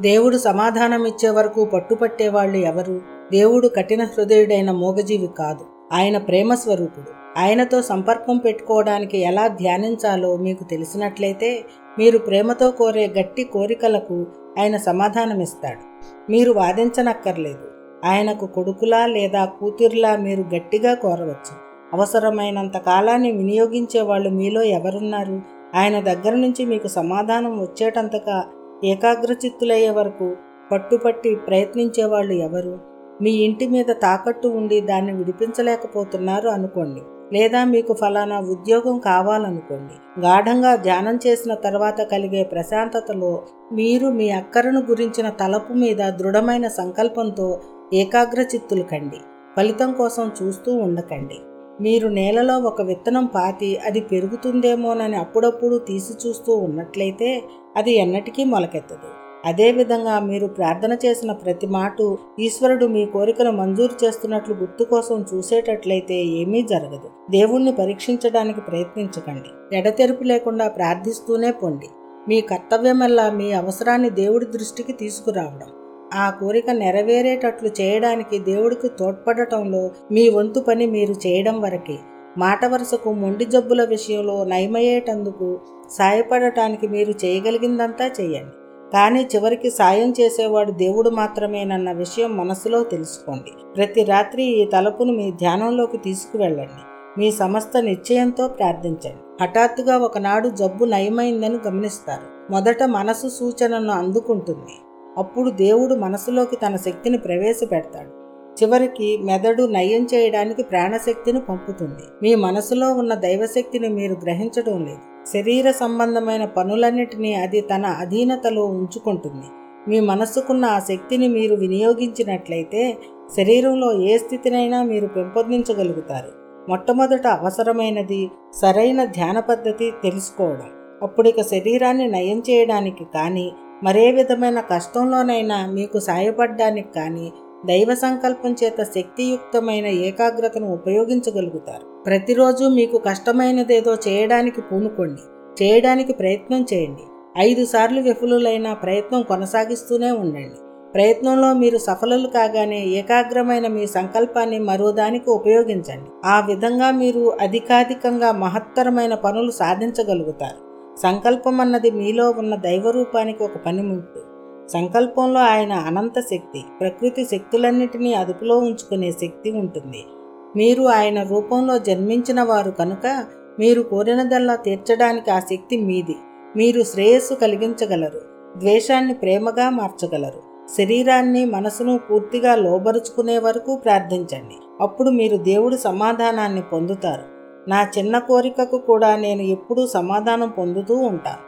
దేవుడు సమాధానం ఇచ్చే వరకు పట్టుపట్టేవాళ్ళు ఎవరు? దేవుడు కఠిన హృదయుడైన మోగజీవి కాదు. ఆయన ప్రేమ స్వరూపుడు. ఆయనతో సంపర్కం పెట్టుకోవడానికి ఎలా ధ్యానించాలో మీకు తెలిసినట్లయితే మీరు ప్రేమతో కోరే గట్టి కోరికలకు ఆయన సమాధానమిస్తాడు. మీరు వాదించనక్కర్లేదు. ఆయనకు కొడుకులా లేదా కూతురులా మీరు గట్టిగా కోరవచ్చు. అవసరమైనంత కాలాన్ని వినియోగించే వాళ్ళు మీలో ఎవరున్నారు? ఆయన దగ్గర నుంచి మీకు సమాధానం వచ్చేటంతగా ఏకాగ్రచిత్తులయ్యే వరకు పట్టుపట్టి ప్రయత్నించే వాళ్ళు ఎవరు? మీ ఇంటి మీద తాకట్టు ఉండి దాన్ని విడిపించలేకపోతున్నారు అనుకోండి. లేదా మీకు ఫలానా ఉద్యోగం కావాలనుకోండి. గాఢంగా ధ్యానం చేసిన తర్వాత కలిగే ప్రశాంతతలో మీరు మీ అక్కరను గురించిన తలపు మీద దృఢమైన సంకల్పంతో ఏకాగ్రచిత్తులు కండి. ఫలితం కోసం చూస్తూ ఉండకండి. మీరు నేలలో ఒక విత్తనం పాతి అది పెరుగుతుందేమోనని అప్పుడప్పుడు తీసి చూస్తూ ఉన్నట్లయితే అది ఎన్నటికీ మొలకెత్తదు. అదేవిధంగా మీరు ప్రార్థన చేసిన ప్రతి మాట ఈశ్వరుడు మీ కోరికను మంజూరు చేస్తున్నట్లు గుర్తు కోసం చూసేటట్లయితే ఏమీ జరగదు. దేవుణ్ణి పరీక్షించడానికి ప్రయత్నించకండి. ఎడతెరుపు లేకుండా ప్రార్థిస్తూనే పొండి. మీ కర్తవ్యమల్లా మీ అవసరాన్ని దేవుడి దృష్టికి తీసుకురావడం. ఆ కోరిక నెరవేరేటట్లు చేయడానికి దేవుడికి తోడ్పడటంలో మీ వంతు పని మీరు చేయడం వరకే. మాట వరుసకు మొండి జబ్బుల విషయంలో నయమయ్యేటందుకు సాయపడటానికి మీరు చేయగలిగిందంతా చేయండి. కానీ చివరికి సాయం చేసేవాడు దేవుడు మాత్రమేనన్న విషయం మనసులో తెలుసుకోండి. ప్రతి రాత్రి ఈ తలుపును మీ ధ్యానంలోకి తీసుకువెళ్ళండి. మీ సమస్త నిశ్చయంతో ప్రార్థించండి. హఠాత్తుగా ఒకనాడు జబ్బు నయమైందని గమనిస్తారు. మొదట మనసు సూచనను అందుకుంటుంది. అప్పుడు దేవుడు మనసులోకి తన శక్తిని ప్రవేశపెడతాడు. చివరికి మెదడు నయం చేయడానికి ప్రాణశక్తిని పంపుతుంది. మీ మనసులో ఉన్న దైవశక్తిని మీరు గ్రహించడం లేదు. శరీర సంబంధమైన పనులన్నిటినీ అది తన అధీనతలో ఉంచుకుంటుంది. మీ మనస్సుకున్న ఆ శక్తిని మీరు వినియోగించినట్లయితే శరీరంలో ఏ స్థితినైనా మీరు పెంపొందించగలుగుతారు. మొట్టమొదట అవసరమైనది సరైన ధ్యాన పద్ధతి తెలుసుకోవడం. అప్పుడిక శరీరాన్ని నయం చేయడానికి కానీ మరే విధమైన కష్టంలోనైనా మీకు సాయపడ్డానికి కానీ దైవ సంకల్పం చేత శక్తియుక్తమైన ఏకాగ్రతను ఉపయోగించగలుగుతారు. ప్రతిరోజు మీకు కష్టమైనదేదో చేయడానికి పూనుకోండి. చేయడానికి ప్రయత్నం చేయండి. ఐదు సార్లు విఫలులైన ప్రయత్నం కొనసాగిస్తూనే ఉండండి. ప్రయత్నంలో మీరు సఫలులు కాగానే ఏకాగ్రమైన మీ సంకల్పాన్ని మరో దానికి ఉపయోగించండి. ఆ విధంగా మీరు అధికాధికంగా మహత్తరమైన పనులు సాధించగలుగుతారు. సంకల్పం అన్నది మీలో ఉన్న దైవరూపానికి ఒక పనిముట్టు. సంకల్పంలో ఆయన అనంత శక్తి ప్రకృతి శక్తులన్నిటినీ అదుపులో ఉంచుకునే శక్తి ఉంటుంది. మీరు ఆయన రూపంలో జన్మించిన వారు కనుక మీరు కోరినదల్లా తీర్చడానికి ఆ శక్తి మీది. మీరు శ్రేయస్సు కలిగించగలరు ద్వేషాన్ని ప్రేమగా మార్చగలరు. శరీరాన్ని మనసును పూర్తిగా లోబరుచుకునే వరకు ప్రార్థించండి. అప్పుడు మీరు దేవుడి సమాధానాన్ని పొందుతారు. నా చిన్న కోరికకు కూడా నేను ఎప్పుడూ సమాధానం పొందుతూ ఉంటాను